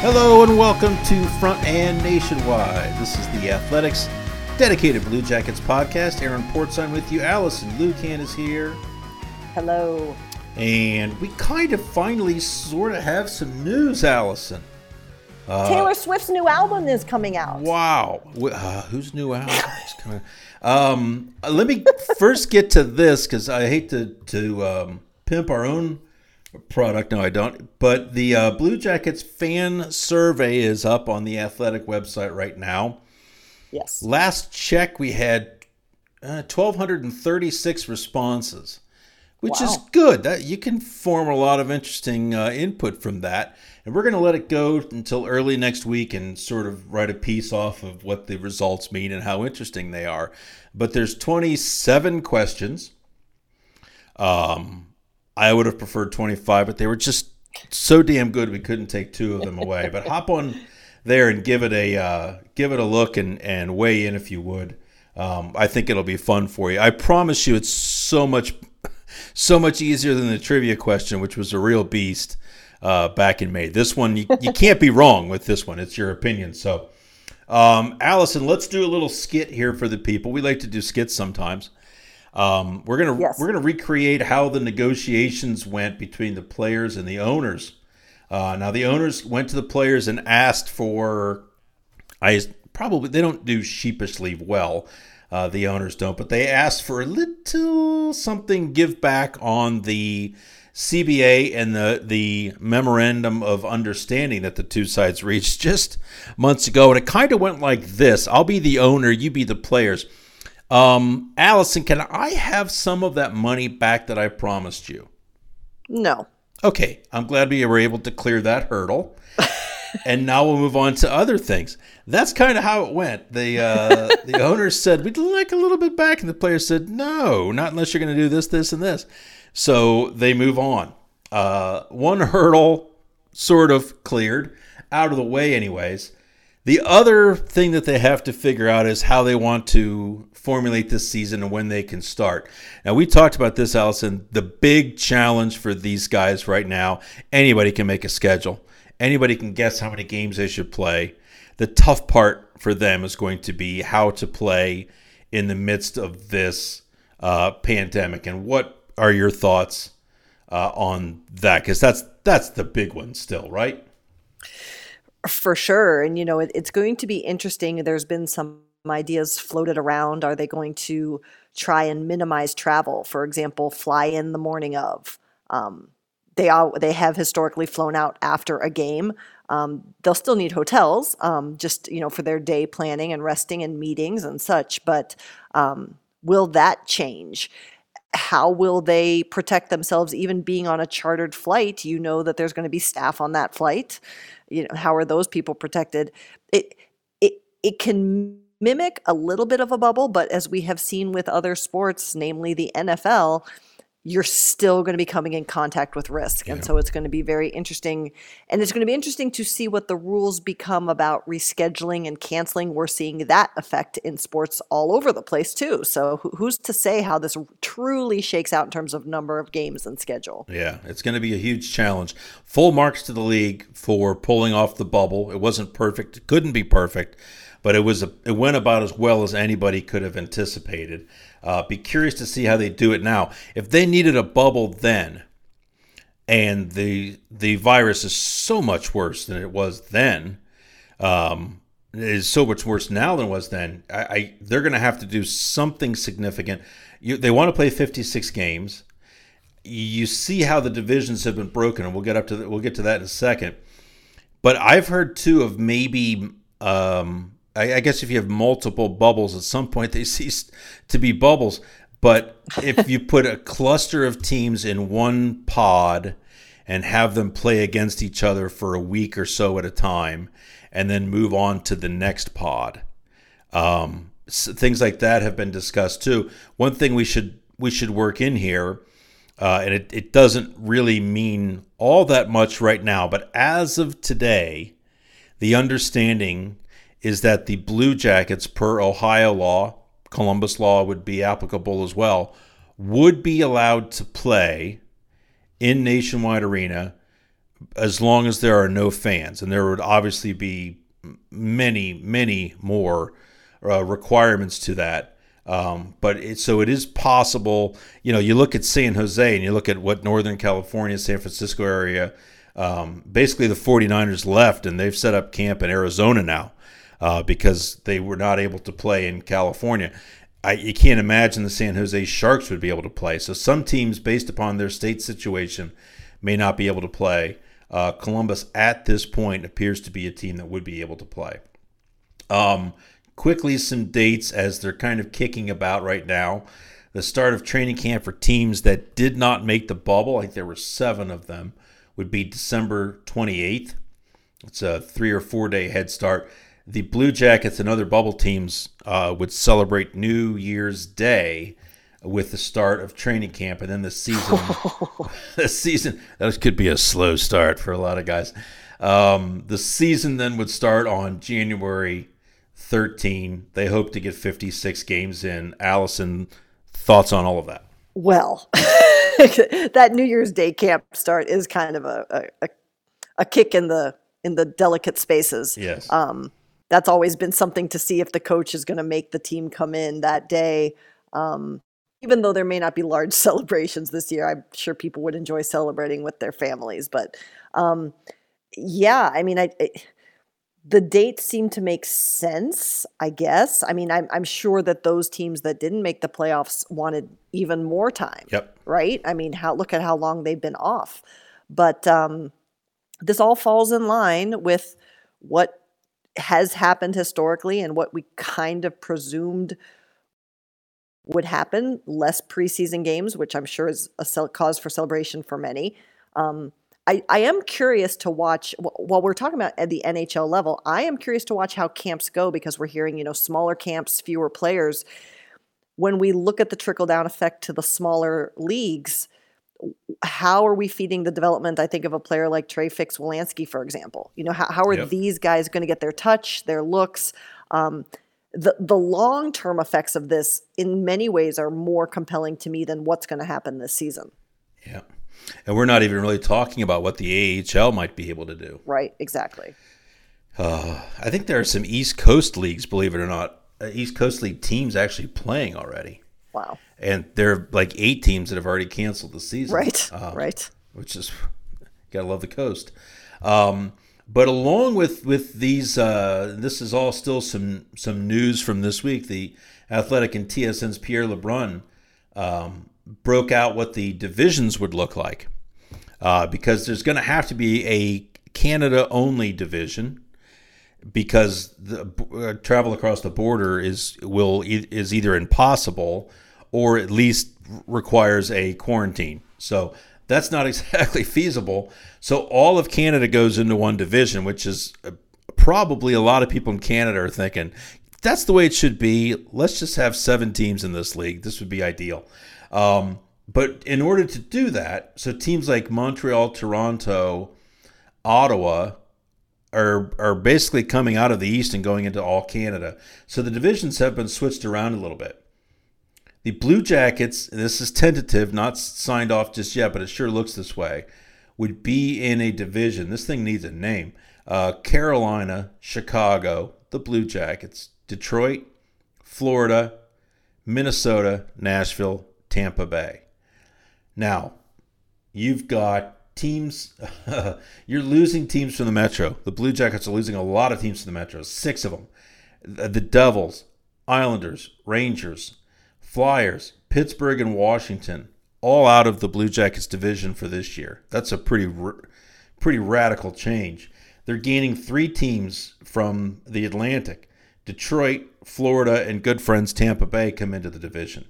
Hello and welcome to Front and Nationwide. This is the Athletics dedicated Blue Jackets podcast. Aaron Portzline with you. Allison Lukan is here. Hello. And we kind of finally sort of have some news, Allison. Uh, Taylor Swift's new album is coming out. Wow. Uh, whose new album is coming um, let me first get to this because I hate to, to um, pimp our own product. No, I don't. But the uh, Blue Jackets fan survey is up on the Athletic website right now. Yes. Last check, we had uh, 1,236 responses, which wow. is good. That you can form a lot of interesting uh, input from that. And we're going to let it go until early next week and sort of write a piece off of what the results mean and how interesting they are. But there's 27 questions. Um, I would have preferred 25, but they were just so damn good we couldn't take two of them away. but hop on there and give it a uh, give it a look and and weigh in if you would. Um, I think it'll be fun for you. I promise you, it's so much so much easier than the trivia question, which was a real beast uh, back in May. This one you, you can't be wrong with this one. It's your opinion. So, um, Allison, let's do a little skit here for the people. We like to do skits sometimes. Um, we're gonna yes. we're gonna recreate how the negotiations went between the players and the owners. Uh, now the owners went to the players and asked for, I probably they don't do sheepishly well. Uh, the owners don't, but they asked for a little something give back on the CBA and the the memorandum of understanding that the two sides reached just months ago, and it kind of went like this: I'll be the owner, you be the players. Um, Allison, can I have some of that money back that I promised you? No. Okay, I'm glad we were able to clear that hurdle. and now we'll move on to other things. That's kind of how it went. The uh, the owners said we'd like a little bit back, and the players said no, not unless you're going to do this, this, and this. So they move on. Uh, one hurdle sort of cleared out of the way, anyways. The other thing that they have to figure out is how they want to formulate this season and when they can start. Now, we talked about this, Allison. The big challenge for these guys right now anybody can make a schedule, anybody can guess how many games they should play. The tough part for them is going to be how to play in the midst of this uh, pandemic. And what are your thoughts uh, on that? Because that's that's the big one still, right? For sure, and you know it, it's going to be interesting. There's been some ideas floated around. Are they going to try and minimize travel? For example, fly in the morning of. Um, they all they have historically flown out after a game. Um, they'll still need hotels, um, just you know, for their day planning and resting and meetings and such. But um, will that change? How will they protect themselves, even being on a chartered flight? You know that there's going to be staff on that flight. You know, how are those people protected? It it it can mimic a little bit of a bubble, but as we have seen with other sports, namely the NFL, you're still going to be coming in contact with risk. And so it's going to be very interesting. And it's going to be interesting to see what the rules become about rescheduling and canceling. We're seeing that effect in sports all over the place, too. So who's to say how this truly shakes out in terms of number of games and schedule? Yeah, it's going to be a huge challenge. Full marks to the league for pulling off the bubble. It wasn't perfect, it couldn't be perfect. But it was a, it went about as well as anybody could have anticipated. Uh, be curious to see how they do it now. If they needed a bubble then, and the the virus is so much worse than it was then, um, so much worse now than it was then. I, I they're going to have to do something significant. You, they want to play 56 games. You see how the divisions have been broken, and we'll get up to the, we'll get to that in a second. But I've heard too of maybe um, I, I guess if you have multiple bubbles, at some point they cease to be bubbles. But if you put a cluster of teams in one pod and have them play against each other for a week or so at a time, and then move on to the next pod, um, things like that have been discussed too. One thing we should we should work in here, uh, and it, it doesn't really mean all that much right now, but as of today, the understanding is that the Blue Jackets, per Ohio law, Columbus law would be applicable as well, would be allowed to play in Nationwide Arena as long as there are no fans. And there would obviously be many, many more uh, requirements to that. Um, but it, so it is possible. You know, you look at San Jose and you look at what Northern California, San Francisco area, um, basically the 49ers left and they've set up camp in Arizona now uh, because they were not able to play in California. I, you can't imagine the San Jose Sharks would be able to play. So some teams, based upon their state situation, may not be able to play. Uh, Columbus, at this point, appears to be a team that would be able to play. Um, quickly, some dates as they're kind of kicking about right now. The start of training camp for teams that did not make the bubble, I think there were seven of them, would be December 28th. It's a three or four day head start the Blue Jackets and other bubble teams uh, would celebrate New Year's Day with the start of training camp, and then the season. the season that could be a slow start for a lot of guys. Um, the season then would start on January 13. They hope to get 56 games in. Allison, thoughts on all of that? Well, that New Year's Day camp start is kind of a, a, a kick in the in the delicate spaces. Yes. Um, that's always been something to see if the coach is going to make the team come in that day. Um, even though there may not be large celebrations this year, I'm sure people would enjoy celebrating with their families. But um, yeah, I mean, I, I, the dates seem to make sense, I guess. I mean, I'm, I'm sure that those teams that didn't make the playoffs wanted even more time. Yep. Right? I mean, how look at how long they've been off. But um, this all falls in line with what has happened historically and what we kind of presumed would happen less preseason games, which I'm sure is a cause for celebration for many. Um, I, I am curious to watch while we're talking about at the NHL level. I am curious to watch how camps go because we're hearing you know smaller camps, fewer players. When we look at the trickle down effect to the smaller leagues, how are we feeding the development? I think of a player like Trey Fix-Wolansky, for example. You know, how, how are yep. these guys going to get their touch, their looks? Um, the the long term effects of this, in many ways, are more compelling to me than what's going to happen this season. Yeah, and we're not even really talking about what the AHL might be able to do. Right. Exactly. Uh, I think there are some East Coast leagues, believe it or not, uh, East Coast League teams actually playing already. Wow and there are like eight teams that have already canceled the season. Right. Uh, right. Which is gotta love the coast. Um, but along with with these, uh, this is all still some some news from this week. The Athletic and TSN's Pierre LeBrun um, broke out what the divisions would look like uh, because there's going to have to be a Canada only division because the uh, travel across the border is will is either impossible or at least requires a quarantine. So that's not exactly feasible. So all of Canada goes into one division, which is uh, probably a lot of people in Canada are thinking that's the way it should be. Let's just have seven teams in this league. This would be ideal. Um, but in order to do that, so teams like Montreal, Toronto, Ottawa are are basically coming out of the East and going into all Canada. So the divisions have been switched around a little bit. The Blue Jackets, this is tentative, not signed off just yet, but it sure looks this way, would be in a division. This thing needs a name. Uh, Carolina, Chicago, the Blue Jackets, Detroit, Florida, Minnesota, Nashville, Tampa Bay. Now, you've got teams, you're losing teams from the Metro. The Blue Jackets are losing a lot of teams from the Metro, six of them. The Devils, Islanders, Rangers, Flyers, Pittsburgh, and Washington, all out of the Blue Jackets division for this year. That's a pretty, pretty radical change. They're gaining three teams from the Atlantic. Detroit, Florida, and good friends Tampa Bay come into the division.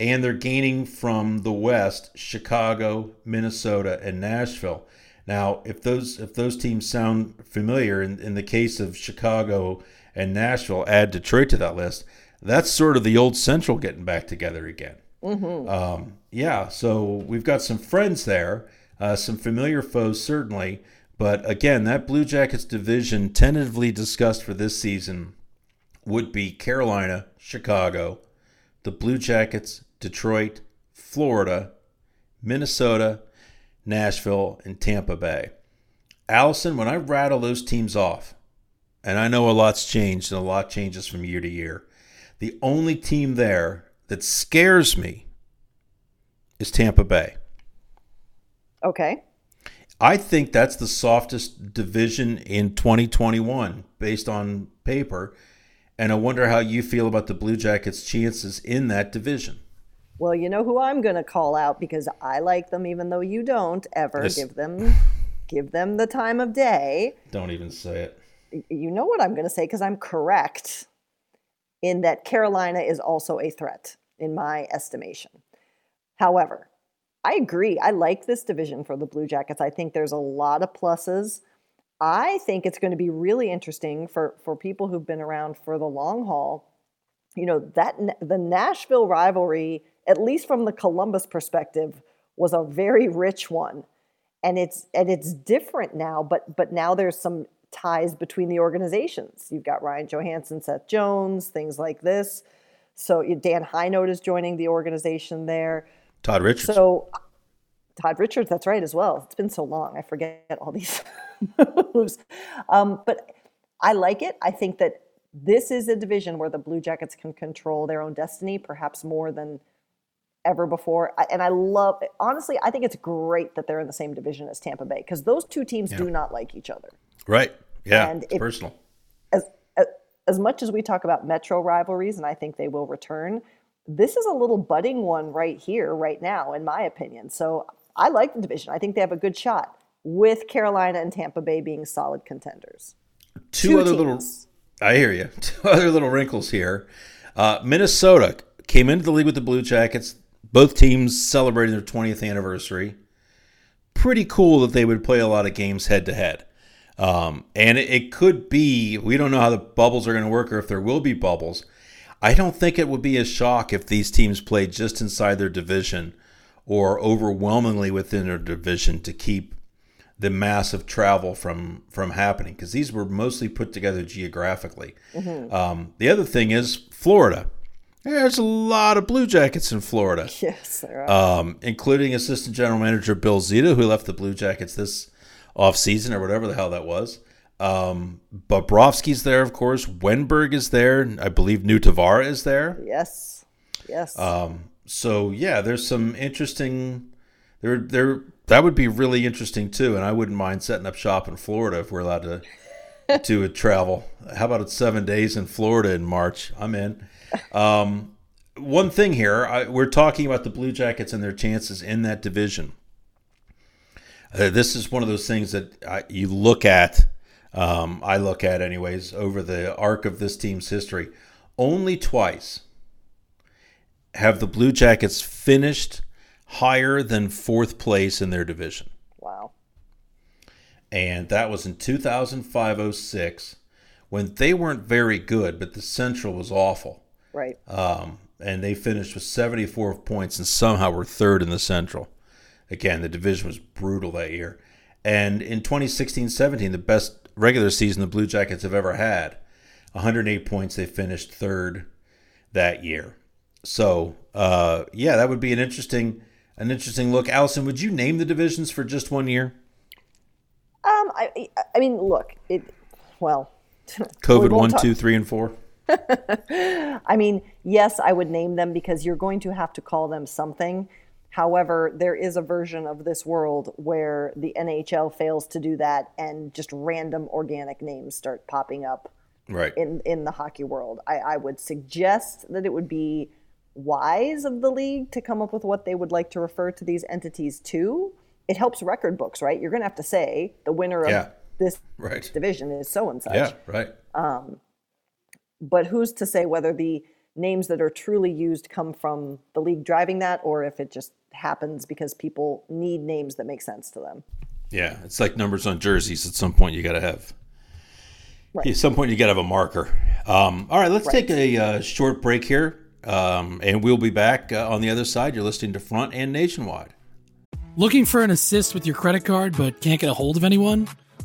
And they're gaining from the West, Chicago, Minnesota, and Nashville. Now, if those if those teams sound familiar, in, in the case of Chicago and Nashville, add Detroit to that list, that's sort of the old Central getting back together again. Mm-hmm. Um, yeah, so we've got some friends there, uh, some familiar foes certainly, but again, that Blue Jackets division tentatively discussed for this season would be Carolina, Chicago, the Blue Jackets, Detroit, Florida, Minnesota, Nashville, and Tampa Bay. Allison, when I rattle those teams off, and I know a lot's changed and a lot changes from year to year, the only team there that scares me is Tampa Bay. Okay. I think that's the softest division in 2021 based on paper. And I wonder how you feel about the Blue Jackets' chances in that division. Well, you know who I'm going to call out because I like them even though you don't ever yes. give them give them the time of day. Don't even say it. You know what I'm going to say because I'm correct in that Carolina is also a threat in my estimation. However, I agree. I like this division for the Blue Jackets. I think there's a lot of pluses. I think it's going to be really interesting for for people who've been around for the long haul. You know, that the Nashville rivalry, at least from the Columbus perspective, was a very rich one. And it's and it's different now, but but now there's some ties between the organizations. You've got Ryan Johansen, Seth Jones, things like this. So Dan Hinote is joining the organization there. Todd Richards. So Todd Richards, that's right as well. It's been so long, I forget all these moves. Um, but I like it. I think that this is a division where the Blue Jackets can control their own destiny, perhaps more than ever before. And I love, honestly, I think it's great that they're in the same division as Tampa Bay because those two teams yeah. do not like each other. Right. Yeah. And it's if, personal. As, as as much as we talk about metro rivalries, and I think they will return, this is a little budding one right here, right now, in my opinion. So I like the division. I think they have a good shot with Carolina and Tampa Bay being solid contenders. Two, Two other teams. little, I hear you. Two other little wrinkles here. Uh, Minnesota came into the league with the Blue Jackets. Both teams celebrating their 20th anniversary. Pretty cool that they would play a lot of games head to head. Um, and it, it could be, we don't know how the bubbles are going to work or if there will be bubbles I don't think it would be a shock if these teams played just inside their division or overwhelmingly within their division to keep the massive travel from from happening because these were mostly put together geographically. Mm-hmm. Um, the other thing is Florida. There's a lot of Blue Jackets in Florida. Yes, there are. Um, including assistant general manager Bill Zito, who left the Blue Jackets this off season or whatever the hell that was. Um, Bobrovsky's there, of course. Wennberg is there. I believe Nutivaara is there. Yes. Yes. Um, so yeah, there's some interesting. There, there. That would be really interesting too, and I wouldn't mind setting up shop in Florida if we're allowed to do a travel. How about it seven days in Florida in March? I'm in. Um, one thing here, I, we're talking about the Blue Jackets and their chances in that division. Uh, this is one of those things that I, you look at um, I look at, anyways, over the arc of this team's history. Only twice have the Blue Jackets finished higher than fourth place in their division. Wow. And that was in 2005 06 when they weren't very good, but the Central was awful. Right. Um, and they finished with 74 points and somehow were third in the Central. Again, the division was brutal that year. And in 2016 17, the best regular season the Blue Jackets have ever had. 108 points. They finished third that year. So uh, yeah, that would be an interesting an interesting look. Allison, would you name the divisions for just one year? Um, I I mean, look, it well, COVID one, two, three, and four. I mean, yes, I would name them because you're going to have to call them something. However, there is a version of this world where the NHL fails to do that and just random organic names start popping up right. in, in the hockey world. I, I would suggest that it would be wise of the league to come up with what they would like to refer to these entities to. It helps record books, right? You're going to have to say the winner of yeah. this right. division is so and such. Yeah, right. Um, but who's to say whether the names that are truly used come from the league driving that or if it just happens because people need names that make sense to them. Yeah, it's like numbers on jerseys. At some point, you got to have. Right. At some point, you got to have a marker. Um, all right, let's right. take a uh, short break here, um, and we'll be back uh, on the other side. You're listening to Front and Nationwide. Looking for an assist with your credit card but can't get a hold of anyone?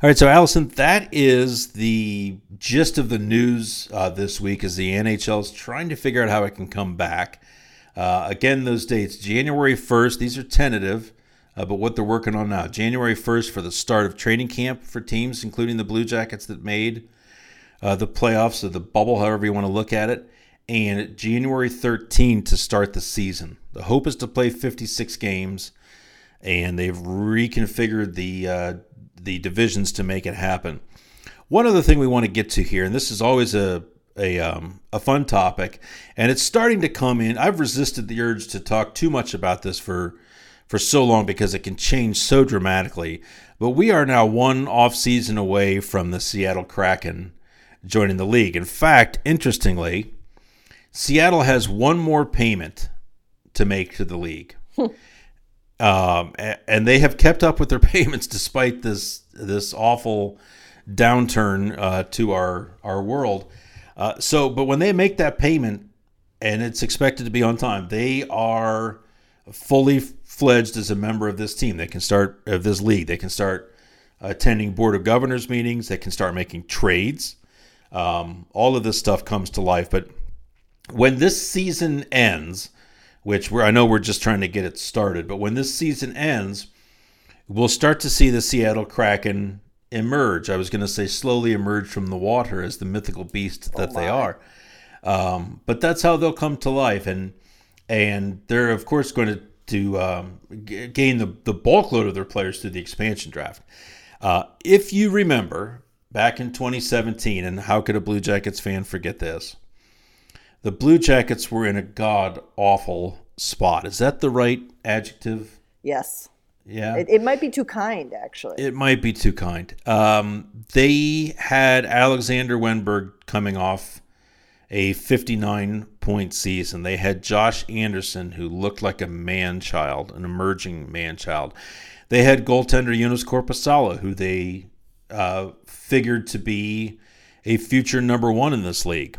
All right, so Allison, that is the gist of the news uh, this week. Is the NHL is trying to figure out how it can come back. Uh, again, those dates: January first. These are tentative, uh, but what they're working on now: January first for the start of training camp for teams, including the Blue Jackets that made uh, the playoffs or the bubble, however you want to look at it, and January 13 to start the season. The hope is to play 56 games, and they've reconfigured the uh, the divisions to make it happen. One other thing we want to get to here, and this is always a a, um, a fun topic, and it's starting to come in. I've resisted the urge to talk too much about this for for so long because it can change so dramatically. But we are now one off season away from the Seattle Kraken joining the league. In fact, interestingly, Seattle has one more payment to make to the league. Um, and they have kept up with their payments despite this this awful downturn uh, to our our world. Uh, so, but when they make that payment and it's expected to be on time, they are fully fledged as a member of this team. They can start of this league. They can start attending board of governors meetings. They can start making trades. Um, all of this stuff comes to life. But when this season ends, which I know we're just trying to get it started. But when this season ends, we'll start to see the Seattle Kraken emerge. I was going to say slowly emerge from the water as the mythical beast that oh they are. Um, but that's how they'll come to life, and and they're of course going to to um, g- gain the the bulk load of their players through the expansion draft. Uh, if you remember back in 2017, and how could a Blue Jackets fan forget this? The Blue Jackets were in a god awful spot. Is that the right adjective? Yes. Yeah. It, it might be too kind, actually. It might be too kind. Um, they had Alexander Wennberg coming off a 59 point season. They had Josh Anderson, who looked like a man child, an emerging man child. They had goaltender Joonas Korpisalo, who they uh, figured to be a future number one in this league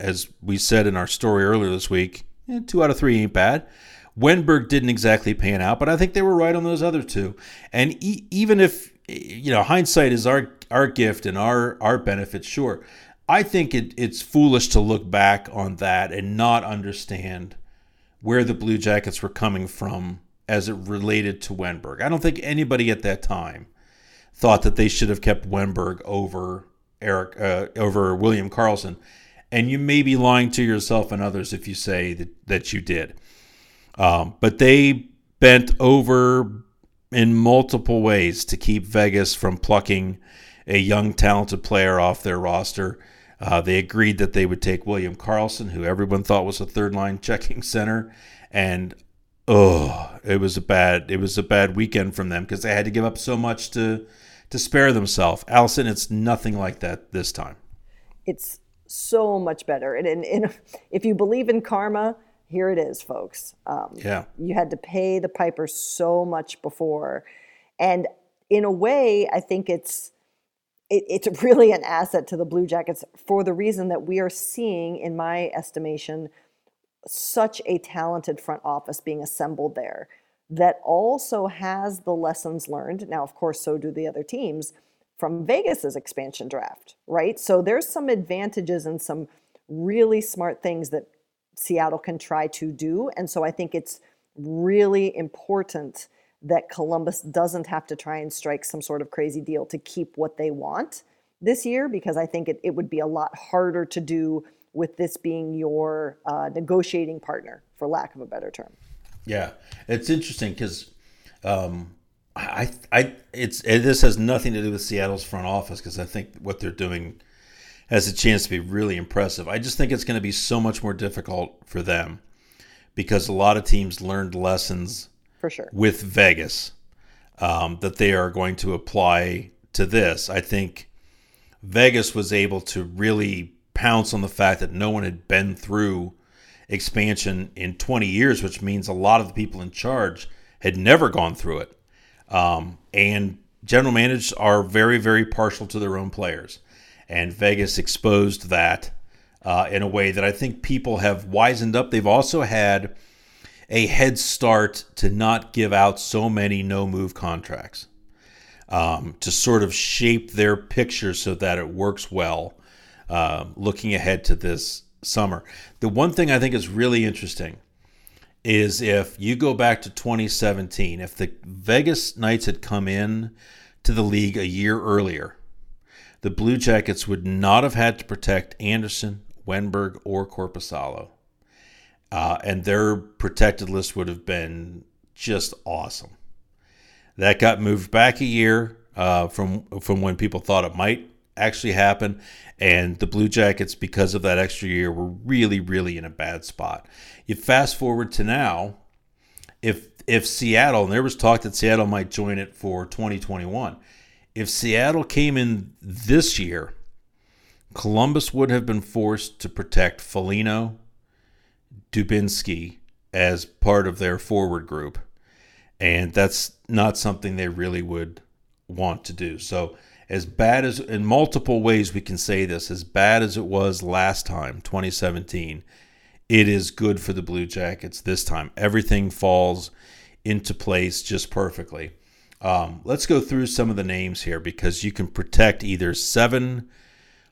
as we said in our story earlier this week, eh, two out of three ain't bad. Wennberg didn't exactly pan out, but I think they were right on those other two. And e- even if you know hindsight is our our gift and our our benefit, sure. I think it, it's foolish to look back on that and not understand where the Blue Jackets were coming from as it related to Wennberg. I don't think anybody at that time thought that they should have kept Wennberg over Eric uh, over William Karlsson and you may be lying to yourself and others if you say that, that you did. Um, but they bent over in multiple ways to keep Vegas from plucking a young, talented player off their roster. Uh, they agreed that they would take William Karlsson, who everyone thought was a third line checking center, and oh, it was a bad it was a bad weekend from them because they had to give up so much to to spare themselves. Allison, it's nothing like that this time. It's so much better. And, and, and if you believe in karma, here it is, folks. Um, yeah. You had to pay the piper so much before. And in a way, I think it's it, it's really an asset to the Blue Jackets for the reason that we are seeing, in my estimation, such a talented front office being assembled there that also has the lessons learned. Now, of course, so do the other teams from Vegas's expansion draft, right? So there's some advantages and some really smart things that Seattle can try to do. And so I think it's really important that Columbus doesn't have to try and strike some sort of crazy deal to keep what they want this year, because I think it, it would be a lot harder to do with this being your uh, negotiating partner, for lack of a better term. Yeah, it's interesting because um, I, I, it's it, this has nothing to do with Seattle's front office because I think what they're doing has a chance to be really impressive. I just think it's going to be so much more difficult for them because a lot of teams learned lessons for sure with Vegas um, that they are going to apply to this. I think Vegas was able to really pounce on the fact that no one had been through expansion in 20 years, which means a lot of the people in charge had never gone through it. Um, and general managers are very, very partial to their own players. And Vegas exposed that uh, in a way that I think people have wisened up. They've also had a head start to not give out so many no move contracts um, to sort of shape their picture so that it works well uh, looking ahead to this summer. The one thing I think is really interesting is if you go back to 2017, if the Vegas Knights had come in to the league a year earlier, the Blue Jackets would not have had to protect Anderson, Wennberg, or Korpisalo. Uh, and their protected list would have been just awesome. That got moved back a year uh, from from when people thought it might actually happen, and the Blue Jackets, because of that extra year, were really, really in a bad spot. You fast forward to now, if if Seattle, and there was talk that Seattle might join it for 2021, if Seattle came in this year, Columbus would have been forced to protect Foligno, Dubinsky as part of their forward group. And that's not something they really would want to do. So as bad as in multiple ways we can say this as bad as it was last time 2017 it is good for the blue jackets this time. Everything falls into place just perfectly. Um, let's go through some of the names here because you can protect either seven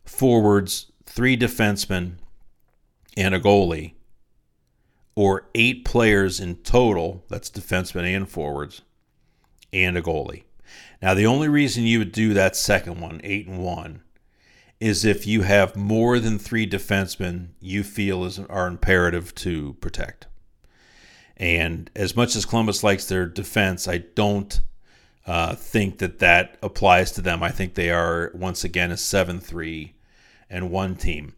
forwards three defensemen and a goalie or eight players in total that's defensemen and forwards and a goalie now, the only reason you would do that second one, eight and one, is if you have more than three defensemen you feel is are imperative to protect. And as much as Columbus likes their defense, I don't uh, think that that applies to them. I think they are once again a seven-three and one team.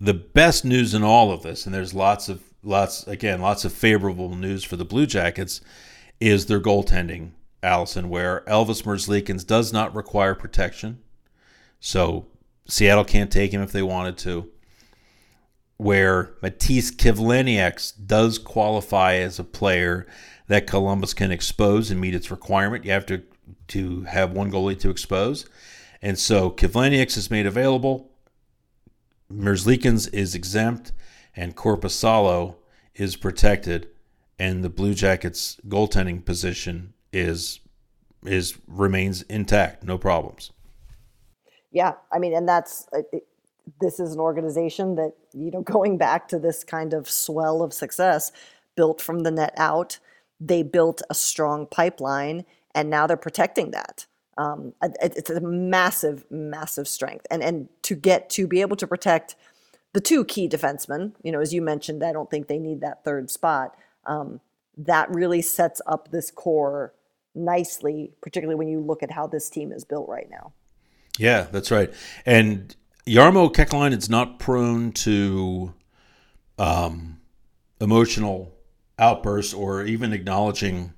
The best news in all of this, and there's lots of lots again lots of favorable news for the Blue Jackets, is their goaltending Allison, where Elvis Merzlikins does not require protection. So Seattle can't take him if they wanted to. Where Matiss Kivlenieks does qualify as a player that Columbus can expose and meet its requirement. You have to, to have one goalie to expose. And so Kivlenieks is made available. Merzlikins is exempt. And Korpisalo is protected. And the Blue Jackets goaltending position is is remains intact, no problems. Yeah, I mean, and that's uh, this is an organization that you know going back to this kind of swell of success built from the net out. They built a strong pipeline, and now they're protecting that. Um, it, it's a massive, massive strength, and and to get to be able to protect the two key defensemen, you know, as you mentioned, I don't think they need that third spot. Um, that really sets up this core nicely, particularly when you look at how this team is built right now. Yeah, that's right. And Jarmo Kekalainen is not prone to um, emotional outbursts or even acknowledging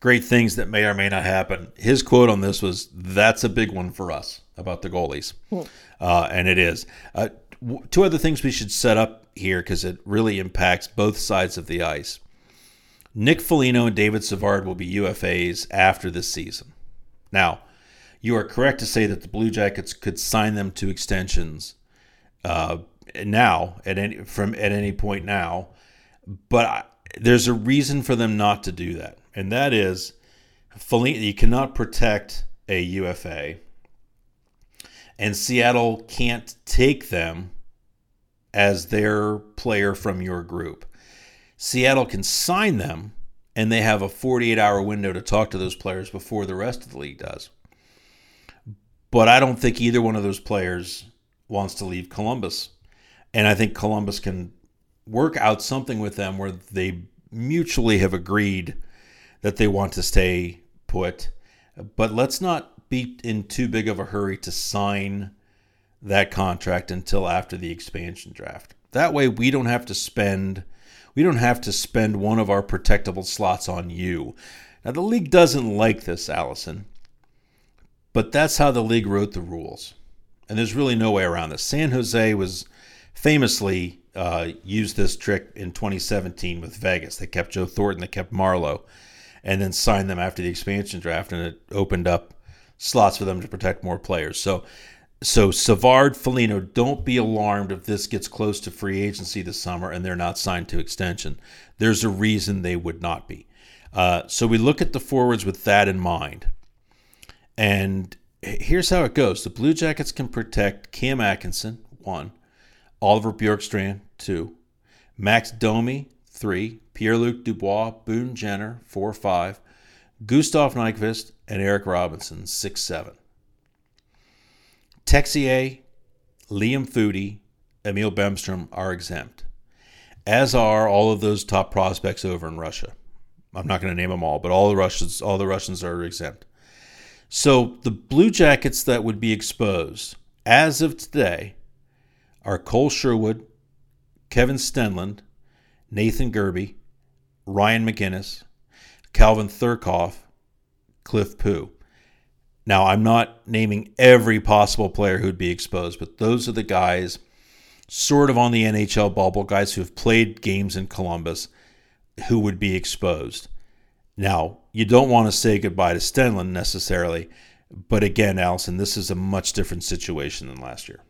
great things that may or may not happen. His quote on this was, "That's a big one for us about the goalies," hmm. uh, and it is. Uh, two other things we should set up here because it really impacts both sides of the ice. Nick Foligno and David Savard will be UFAs after this season. Now, you are correct to say that the Blue Jackets could sign them to extensions uh, now at any from at any point now, but I, there's a reason for them not to do that, and that is, you cannot protect a UFA, and Seattle can't take them as their player from your group. Seattle can sign them, and they have a 48 hour window to talk to those players before the rest of the league does. But I don't think either one of those players wants to leave Columbus. And I think Columbus can work out something with them where they mutually have agreed that they want to stay put. But let's not be in too big of a hurry to sign that contract until after the expansion draft. That way we don't have to spend we don't have to spend one of our protectable slots on you. Now the league doesn't like this, Allison. But that's how the league wrote the rules. And there's really no way around this. San Jose was famously uh, used this trick in 2017 with Vegas. They kept Joe Thornton, they kept Marleau, and then signed them after the expansion draft, and it opened up slots for them to protect more players. So, so Savard, Foligno, don't be alarmed if this gets close to free agency this summer and they're not signed to extension. There's a reason they would not be. Uh, so we look at the forwards with that in mind, and here's how it goes: the Blue Jackets can protect Cam Atkinson, one. Oliver Bjorkstrand, two. Max Domi, three. Pierre Luc Dubois, Boone Jenner, four, five. Gustav Nyquist, and Eric Robinson, six, seven. Texier, Liam Foudy, Emil Bemstrom are exempt, as are all of those top prospects over in Russia. I'm not going to name them all, but all the Russians, all the Russians are exempt. So the Blue Jackets that would be exposed as of today are Kole Sherwood, Kevin Stenlund, Nathan Gerbe, Ryan MacInnis, Calvin Thurkauf, Cliff Pu. Now, I'm not naming every possible player who'd be exposed, but those are the guys sort of on the NHL bubble, guys who have played games in Columbus who would be exposed. Now, you don't want to say goodbye to Stenlund necessarily, but again, Allison, this is a much different situation than last year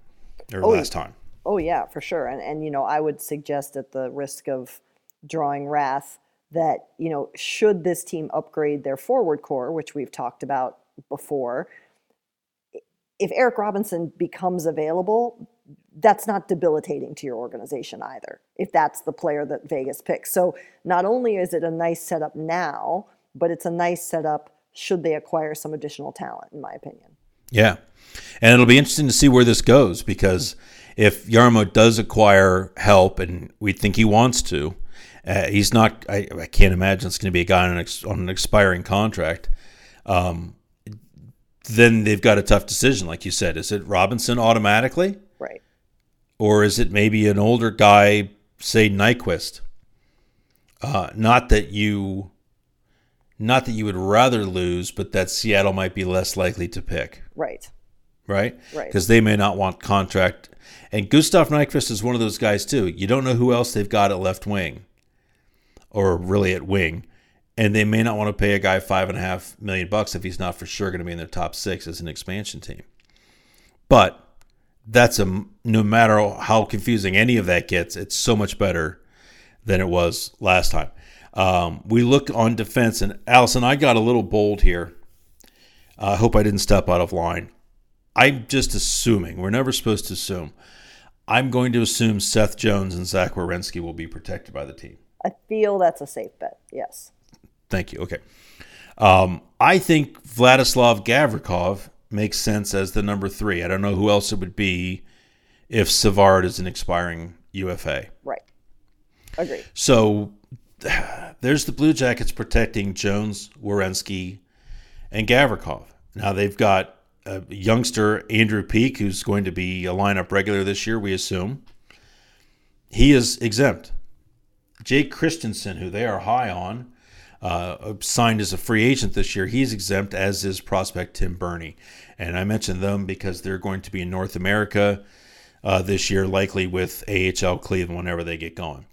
or oh, last time. Oh yeah, for sure. And and you know, I would suggest at the risk of drawing wrath that, you know, should this team upgrade their forward core, which we've talked about before, if Eric Robinson becomes available, that's not debilitating to your organization either, if that's the player that Vegas picks. So not only is it a nice setup now, but it's a nice setup should they acquire some additional talent, in my opinion. Yeah. And it'll be interesting to see where this goes because if Jarmo does acquire help, and we think he wants to, uh, he's not. I, I, can't imagine it's going to be a guy on an, ex, on an expiring contract. Um, then they've got a tough decision, like you said. Is it Robinson automatically, right, or is it maybe an older guy, say Nyquist? Uh, not that you, not that you would rather lose, but that Seattle might be less likely to pick. Right. Right. Right. Because they may not want contract and Gustav Nyquist is one of those guys too. You don't know who else they've got at left wing, or really at wing, and they may not want to pay a guy five and a half million bucks if he's not for sure going to be in their top six as an expansion team. But that's a no matter how confusing any of that gets, it's so much better than it was last time. Um, we look on defense, and Allison, I got a little bold here. I hope I didn't step out of line. I'm just assuming. We're never supposed to assume. I'm going to assume Seth Jones and Zach Werenski will be protected by the team. I feel that's a safe bet. Yes. Thank you. Okay. Um, I think Vladislav Gavrikov makes sense as the number three. I don't know who else it would be if Savard is an expiring UFA. Right. Agreed. So there's the Blue Jackets protecting Jones, Werenski, and Gavrikov. Now they've got a youngster, Andrew Peeke, who's going to be a lineup regular this year, we assume. He is exempt. Jake Christiansen, who they are high on, uh, signed as a free agent this year. He's exempt, as is prospect Tim Berni. And I mentioned them because they're going to be in North America uh, this year, likely with AHL Cleveland whenever they get going.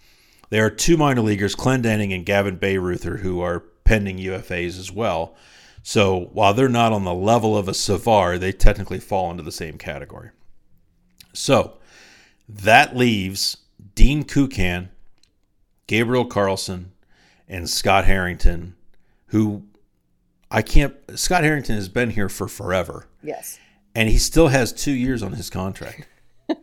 There are two minor leaguers, Clendening and Gavin Bayreuther, who are pending UFAs as well. So while they're not on the level of a Savard, they technically fall into the same category. So that leaves Dean Kukan, Gabriel Carlsson, and Scott Harrington, who I can't. Scott Harrington has been here for forever. Yes. And he still has two years on his contract.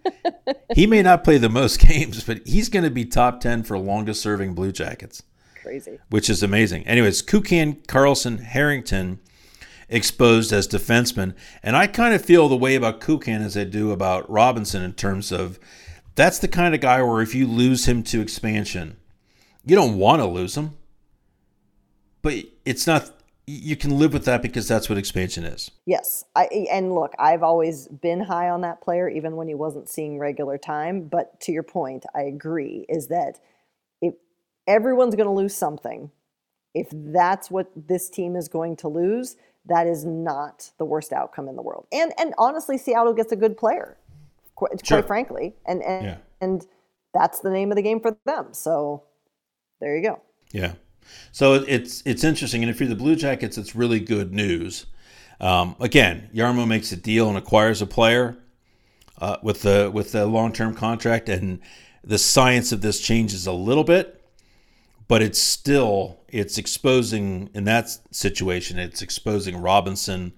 he may not play the most games, but he's going to be top 10 for longest serving Blue Jackets. Crazy. Which is amazing. Anyways, Kukan, Carlsson, Harrington exposed as defensemen. And I kind of feel the way about Kukan as I do about Robinson in terms of that's the kind of guy where if you lose him to expansion, you don't want to lose them, But it's not you can live with that because that's what expansion is. Yes. I and look, I've always been high on that player even when he wasn't seeing regular time, but to your point, I agree is that if everyone's going to lose something, if that's what this team is going to lose, that is not the worst outcome in the world. And and honestly, Seattle gets a good player, quite, sure. quite frankly, and and yeah. and that's the name of the game for them. So there you go. Yeah. So it's it's interesting, and if you're the Blue Jackets, it's really good news. Um, again, Jarmo makes a deal and acquires a player uh, with the with the long term contract, and the science of this changes a little bit, but it's still it's exposing in that situation. It's exposing Robinson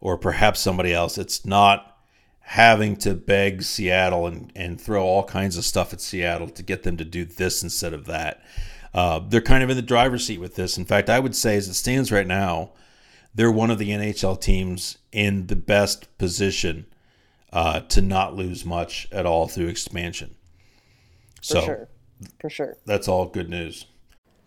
or perhaps somebody else. It's not having to beg Seattle and, and throw all kinds of stuff at Seattle to get them to do this instead of that. Uh, they're kind of in the driver's seat with this. In fact, I would say, as it stands right now, they're one of the NHL teams in the best position uh, to not lose much at all through expansion. For so, sure. For sure. That's all good news.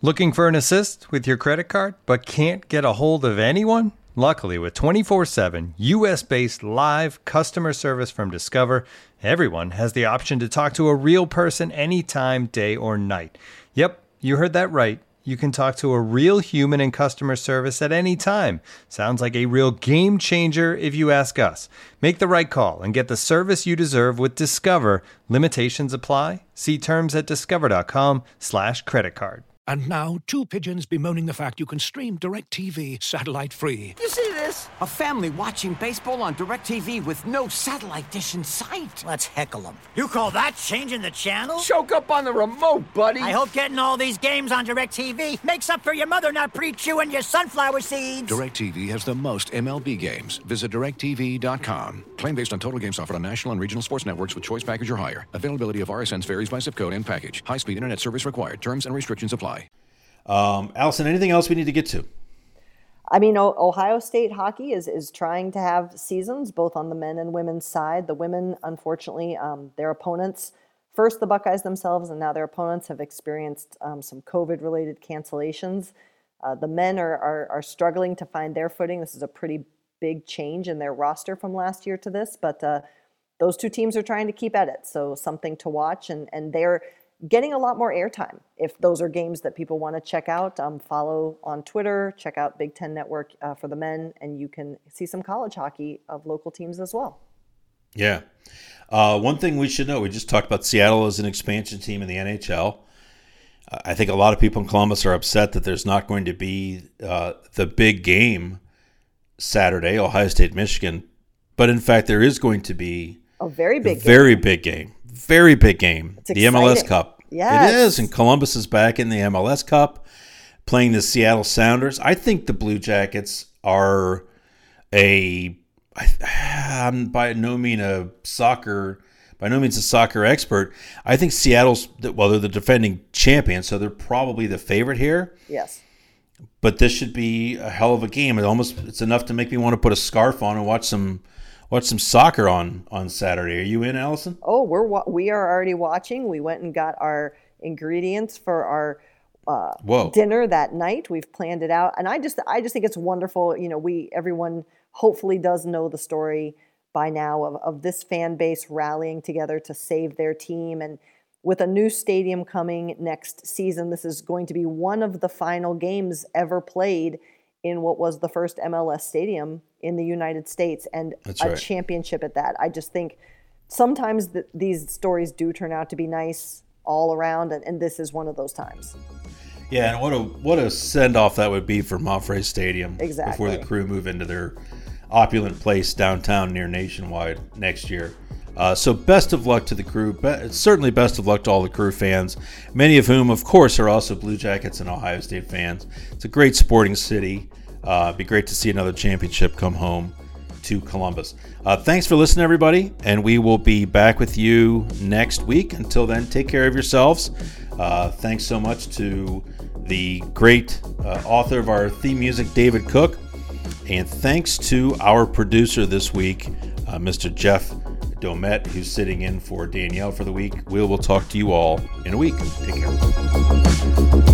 Looking for an assist with your credit card, but can't get a hold of anyone? Luckily, with 24 7 US based live customer service from Discover, everyone has the option to talk to a real person anytime, day or night. Yep, you heard that right. You can talk to a real human in customer service at any time. Sounds like a real game changer if you ask us. Make the right call and get the service you deserve with Discover. Limitations apply. See terms at discover.com/slash credit card. And now, two pigeons bemoaning the fact you can stream DirecTV satellite free. You see this? A family watching baseball on DirecTV with no satellite dish in sight. Let's heckle them. You call that changing the channel? Choke up on the remote, buddy. I hope getting all these games on DirecTV makes up for your mother not pre-chewing your sunflower seeds. DirecTV has the most MLB games. Visit DirecTV.com. Claim based on total games offered on national and regional sports networks with choice package or higher. Availability of RSNs varies by zip code and package. High-speed internet service required. Terms and restrictions apply. Um, Allison, anything else we need to get to? I mean, Ohio State hockey is is trying to have seasons both on the men and women's side. The women, unfortunately, um, their opponents, first the Buckeyes themselves, and now their opponents have experienced um, some COVID related cancellations. Uh, the men are, are, are struggling to find their footing. This is a pretty big change in their roster from last year to this, but uh, those two teams are trying to keep at it. So something to watch, and and they're getting a lot more airtime. If those are games that people want to check out, um, follow on Twitter, check out Big Ten Network uh, for the men, and you can see some college hockey of local teams as well. Yeah. Uh, one thing we should know we just talked about Seattle as an expansion team in the NHL. I think a lot of people in Columbus are upset that there's not going to be uh, the big game Saturday, Ohio State, Michigan. But in fact, there is going to be a very big, very big game very big game. It's the. MLS Cup. Yes. It is. And Columbus is back in the MLS Cup playing the Seattle Sounders. I think the Blue Jackets are a. I'm by no means a soccer, by no means a soccer expert. I think Seattle's well, they're the defending champion, so they're probably the favorite here. Yes. But this should be a hell of a game. It almost it's enough to make me want to put a scarf on and watch some watch some soccer on on Saturday. Are you in, Allison? Oh, we're we are already watching. We went and got our ingredients for our uh, dinner that night. We've planned it out, and I just I just think it's wonderful. You know, we everyone hopefully does know the story by now of, of this fan base rallying together to save their team and with a new stadium coming next season this is going to be one of the final games ever played in what was the first MLS stadium in the United States and That's a right. championship at that. I just think sometimes these stories do turn out to be nice all around, and, and this is one of those times. Yeah, and what a what a send off that would be for MAPFRE Stadium Exactly. before the crew move into their opulent place downtown near Nationwide next year. Uh, so best of luck to the crew. Be- certainly best of luck to all the crew fans, many of whom, of course, are also Blue Jackets and Ohio State fans. It's a great sporting city. Uh, it'd be great to see another championship come home to Columbus. Uh, thanks for listening, everybody, and we will be back with you next week. Until then, take care of yourselves. Uh, thanks so much to the great uh, author of our theme music, David Cook, and thanks to our producer this week, uh, Mr. Jeff Domet, who's sitting in for Danielle for the week. We will talk to you all in a week. Take care.